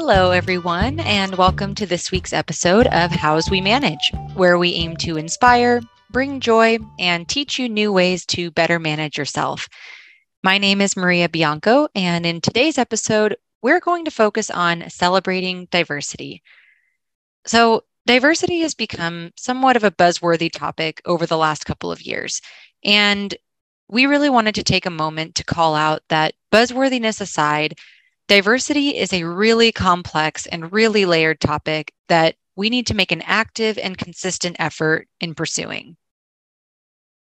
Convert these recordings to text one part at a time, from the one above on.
Hello, everyone, and welcome to this week's episode of Houzz We Manage, where we aim to inspire, bring joy, and teach you new ways to better manage yourself. My name is Maria Bianco, and in today's episode, we're going to focus on celebrating diversity. So, diversity has become somewhat of a buzzworthy topic over the last couple of years. And we really wanted to take a moment to call out that buzzworthiness aside, diversity is a really complex and really layered topic that we need to make an active and consistent effort in pursuing.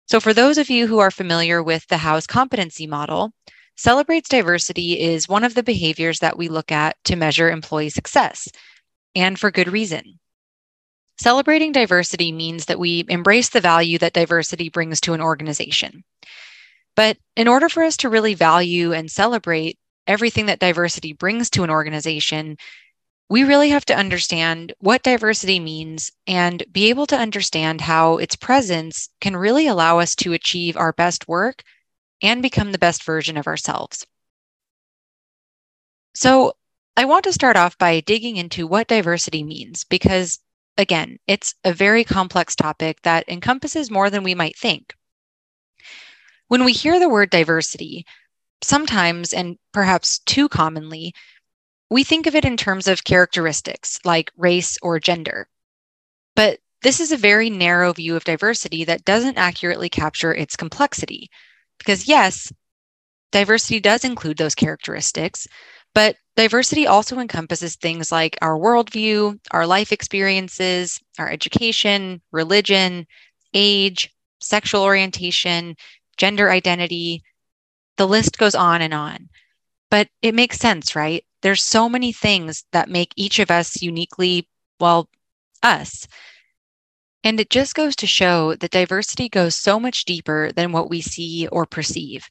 So, for those of you who are familiar with the Houzz competency model, celebrates diversity is one of the behaviors that we look at to measure employee success, and for good reason. Celebrating diversity means that we embrace the value that diversity brings to an organization. But in order for us to really value and celebrate everything that diversity brings to an organization, we really have to understand what diversity means and be able to understand how its presence can really allow us to achieve our best work and become the best version of ourselves. So, I want to start off by digging into what diversity means because, again, it's a very complex topic that encompasses more than we might think. When we hear the word diversity, sometimes and perhaps too commonly, we think of it in terms of characteristics like race or gender. But this is a very narrow view of diversity that doesn't accurately capture its complexity. Because, yes, diversity does include those characteristics, but diversity also encompasses things like our worldview, our life experiences, our education, religion, age, sexual orientation, gender identity. The list goes on and on. But it makes sense, right? There's so many things that make each of us uniquely, well, us. And it just goes to show that diversity goes so much deeper than what we see or perceive.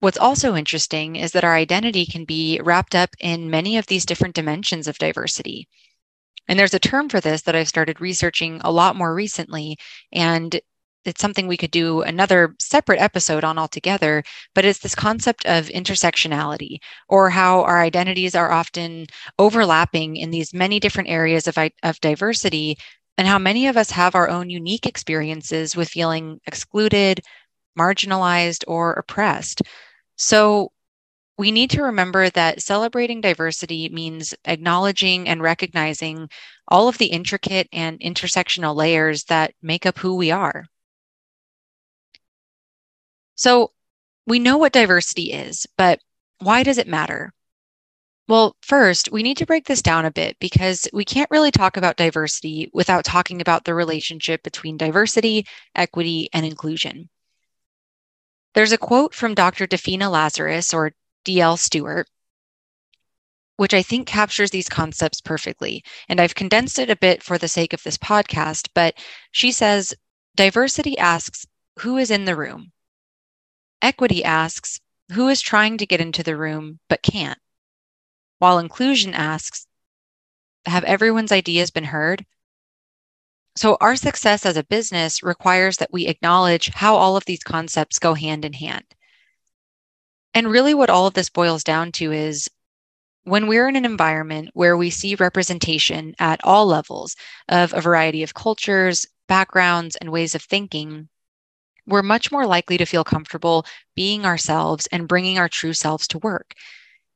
What's also interesting is that our identity can be wrapped up in many of these different dimensions of diversity. And there's a term for this that I've started researching a lot more recently. And it's something we could do another separate episode on altogether, but it's this concept of intersectionality or how our identities are often overlapping in these many different areas of, of diversity and how many of us have our own unique experiences with feeling excluded, marginalized, or oppressed. So we need to remember that celebrating diversity means acknowledging and recognizing all of the intricate and intersectional layers that make up who we are. So we know what diversity is, but why does it matter? Well, first, we need to break this down a bit because we can't really talk about diversity without talking about the relationship between diversity, equity, and inclusion. There's a quote from Dr. Dafina Lazarus or D.L. Stewart, which I think captures these concepts perfectly. And I've condensed it a bit for the sake of this podcast, but she says diversity asks, Who is in the room? Equity asks, who is trying to get into the room but can't? While inclusion asks, have everyone's ideas been heard? So, our success as a business requires that we acknowledge how all of these concepts go hand in hand. And really, what all of this boils down to is when we're in an environment where we see representation at all levels of a variety of cultures, backgrounds, and ways of thinking, we're much more likely to feel comfortable being ourselves and bringing our true selves to work.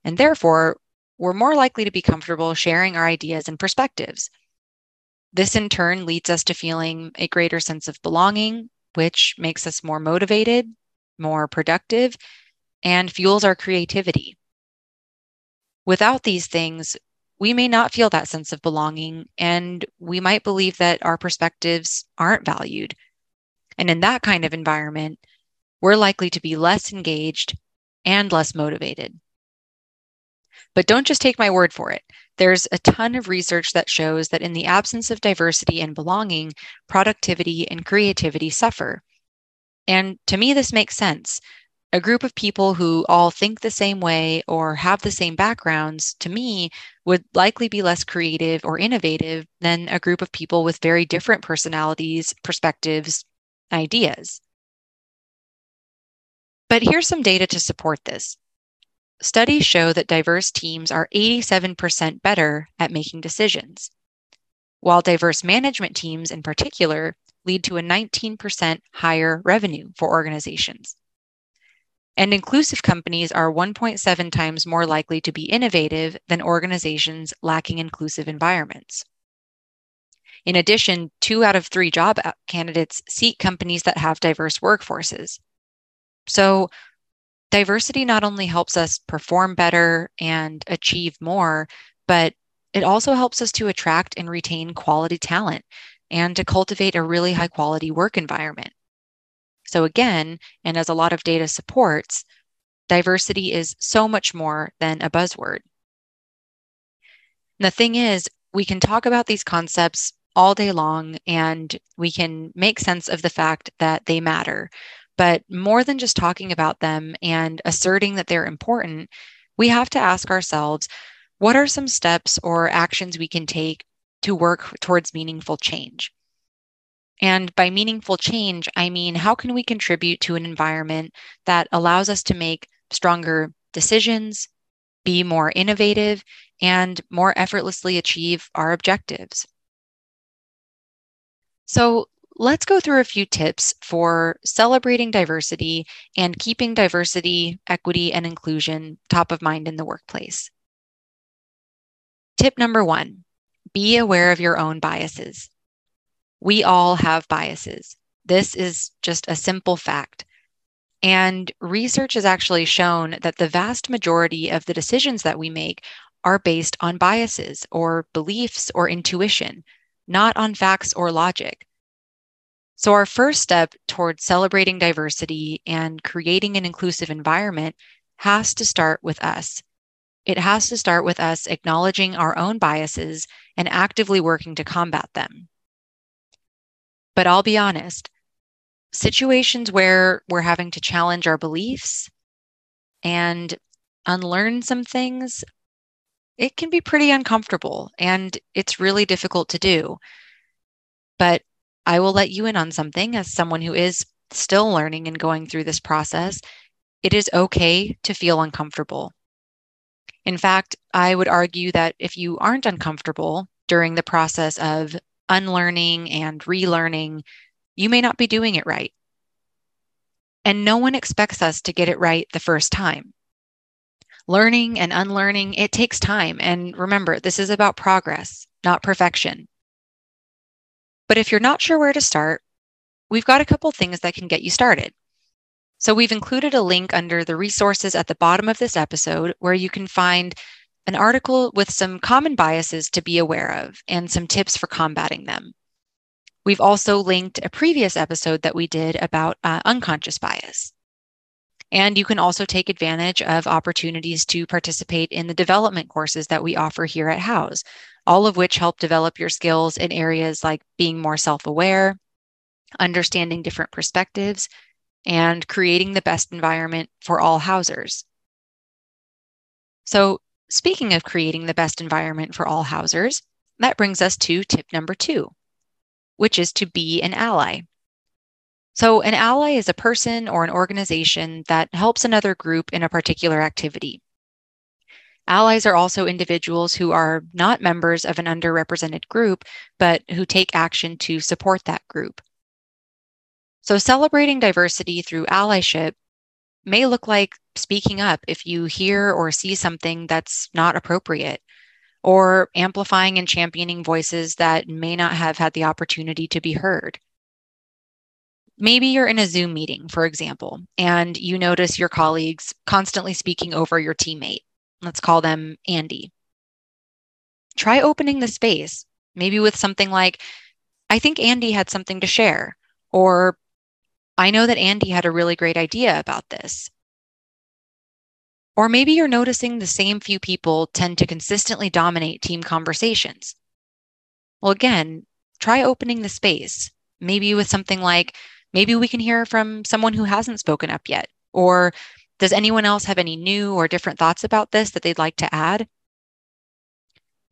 And therefore, we're more likely to be comfortable sharing our ideas and perspectives. This in turn leads us to feeling a greater sense of belonging, which makes us more motivated, more productive, and fuels our creativity. Without these things, we may not feel that sense of belonging, and we might believe that our perspectives aren't valued and in that kind of environment, we're likely to be less engaged and less motivated. But don't just take my word for it. There's a ton of research that shows that in the absence of diversity and belonging, productivity and creativity suffer. And to me, this makes sense. A group of people who all think the same way or have the same backgrounds, to me, would likely be less creative or innovative than a group of people with very different personalities, perspectives, ideas. But here's some data to support this. studies show that diverse teams are 87% better at making decisions, while diverse management teams in particular lead to a 19% higher revenue for organizations. And inclusive companies are 1.7 times more likely to be innovative than organizations lacking inclusive environments. In addition, two out of three job uh, candidates seek companies that have diverse workforces. So, diversity not only helps us perform better and achieve more, but it also helps us to attract and retain quality talent and to cultivate a really high quality work environment. So, again, and as a lot of data supports, diversity is so much more than a buzzword. And the thing is, we can talk about these concepts all day long and we can make sense of the fact that they matter. But more than just talking about them and asserting that they're important, we have to ask ourselves what are some steps or actions we can take to work towards meaningful change? And by meaningful change, I mean, how can we contribute to an environment that allows us to make stronger decisions, be more innovative, and more effortlessly achieve our objectives? So, let's go through a few tips for celebrating diversity and keeping diversity, equity, and inclusion top of mind in the workplace. Tip number one be aware of your own biases. We all have biases. This is just a simple fact. And research has actually shown that the vast majority of the decisions that we make are based on biases or beliefs or intuition, not on facts or logic. So, our first step towards celebrating diversity and creating an inclusive environment has to start with us. It has to start with us acknowledging our own biases and actively working to combat them. But I'll be honest, situations where we're having to challenge our beliefs and unlearn some things, it can be pretty uncomfortable and it's really difficult to do. But I will let you in on something as someone who is still learning and going through this process. It is okay to feel uncomfortable. In fact, I would argue that if you aren't uncomfortable during the process of unlearning and relearning, you may not be doing it right. And no one expects us to get it right the first time. Learning and unlearning, it takes time. And remember, this is about progress, not perfection. But if you're not sure where to start, we've got a couple things that can get you started. So we've included a link under the resources at the bottom of this episode where you can find an article with some common biases to be aware of and some tips for combating them. We've also linked a previous episode that we did about uh, unconscious bias. And you can also take advantage of opportunities to participate in the development courses that we offer here at Houzz, all of which help develop your skills in areas like being more self aware, understanding different perspectives, and creating the best environment for all Houzzers. So, speaking of creating the best environment for all Houzzers, that brings us to tip number two, which is to be an ally. So, an ally is a person or an organization that helps another group in a particular activity. Allies are also individuals who are not members of an underrepresented group, but who take action to support that group. So, celebrating diversity through allyship may look like speaking up if you hear or see something that's not appropriate, or amplifying and championing voices that may not have had the opportunity to be heard. Maybe you're in a Zoom meeting, for example, and you notice your colleagues constantly speaking over your teammate. Let's call them Andy. Try opening the space, maybe with something like, I think Andy had something to share, or I know that Andy had a really great idea about this. Or maybe you're noticing the same few people tend to consistently dominate team conversations. Well, again, try opening the space, maybe with something like, maybe we can hear from someone who hasn't spoken up yet, or does anyone else have any new or different thoughts about this that they'd like to add?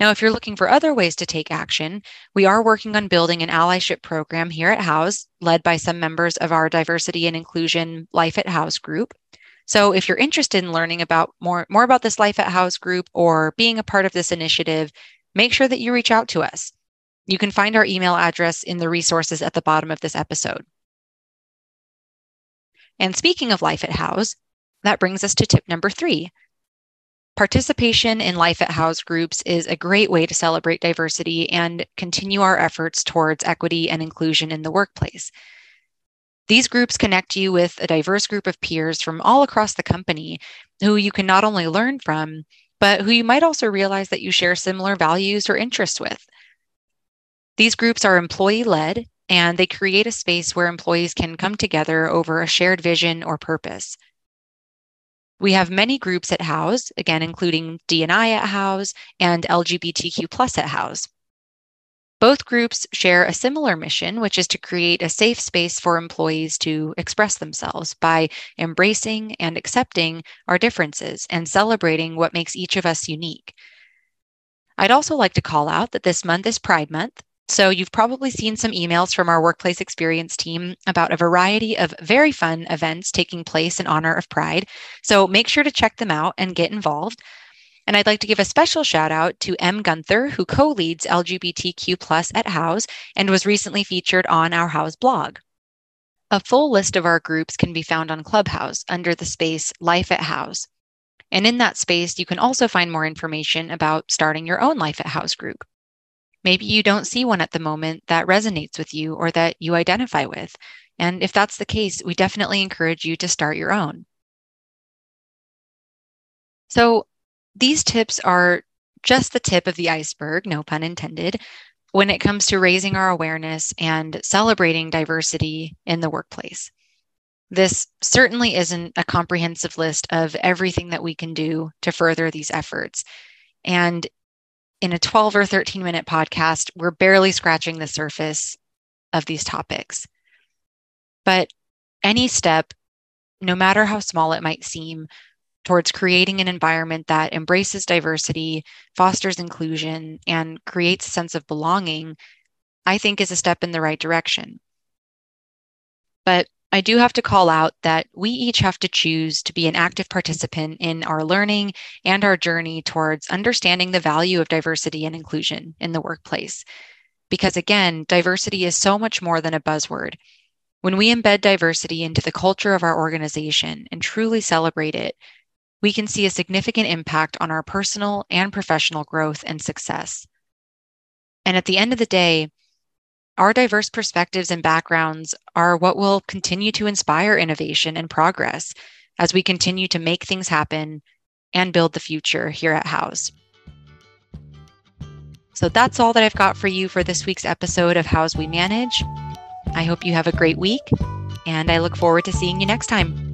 Now, if you're looking for other ways to take action, we are working on building an allyship program here at Houzz, led by some members of our diversity and inclusion Life at Houzz group. So if you're interested in learning about more, more about this Life at Houzz group or being a part of this initiative, make sure that you reach out to us. You can find our email address in the resources at the bottom of this episode. And speaking of Life at Houzz, that brings us to tip number three. Participation in Life at Houzz groups is a great way to celebrate diversity and continue our efforts towards equity and inclusion in the workplace. These groups connect you with a diverse group of peers from all across the company who you can not only learn from, but who you might also realize that you share similar values or interests with. These groups are employee led and they create a space where employees can come together over a shared vision or purpose. We have many groups at Houzz, again, including D&I at Houzz and LGBTQ plus at Houzz. Both groups share a similar mission, which is to create a safe space for employees to express themselves by embracing and accepting our differences and celebrating what makes each of us unique. I'd also like to call out that this month is Pride Month. So, you've probably seen some emails from our workplace experience team about a variety of very fun events taking place in honor of Pride. So, make sure to check them out and get involved. And I'd like to give a special shout out to M. Gunther, who co leads LGBTQ plus at Houzz and was recently featured on our Houzz blog. A full list of our groups can be found on Clubhouse under the space Life at Houzz. And in that space, you can also find more information about starting your own Life at Houzz group. Maybe you don't see one at the moment that resonates with you or that you identify with. And if that's the case, we definitely encourage you to start your own. So, these tips are just the tip of the iceberg, no pun intended, when it comes to raising our awareness and celebrating diversity in the workplace. This certainly isn't a comprehensive list of everything that we can do to further these efforts. And in a 12 or 13 minute podcast, we're barely scratching the surface of these topics. But any step, no matter how small it might seem, towards creating an environment that embraces diversity, fosters inclusion, and creates a sense of belonging, I think is a step in the right direction. But I do have to call out that we each have to choose to be an active participant in our learning and our journey towards understanding the value of diversity and inclusion in the workplace. Because again, diversity is so much more than a buzzword. When we embed diversity into the culture of our organization and truly celebrate it, we can see a significant impact on our personal and professional growth and success. And at the end of the day, our diverse perspectives and backgrounds are what will continue to inspire innovation and progress as we continue to make things happen and build the future here at Houzz. So that's all that I've got for you for this week's episode of Houzz We Manage. I hope you have a great week, and I look forward to seeing you next time.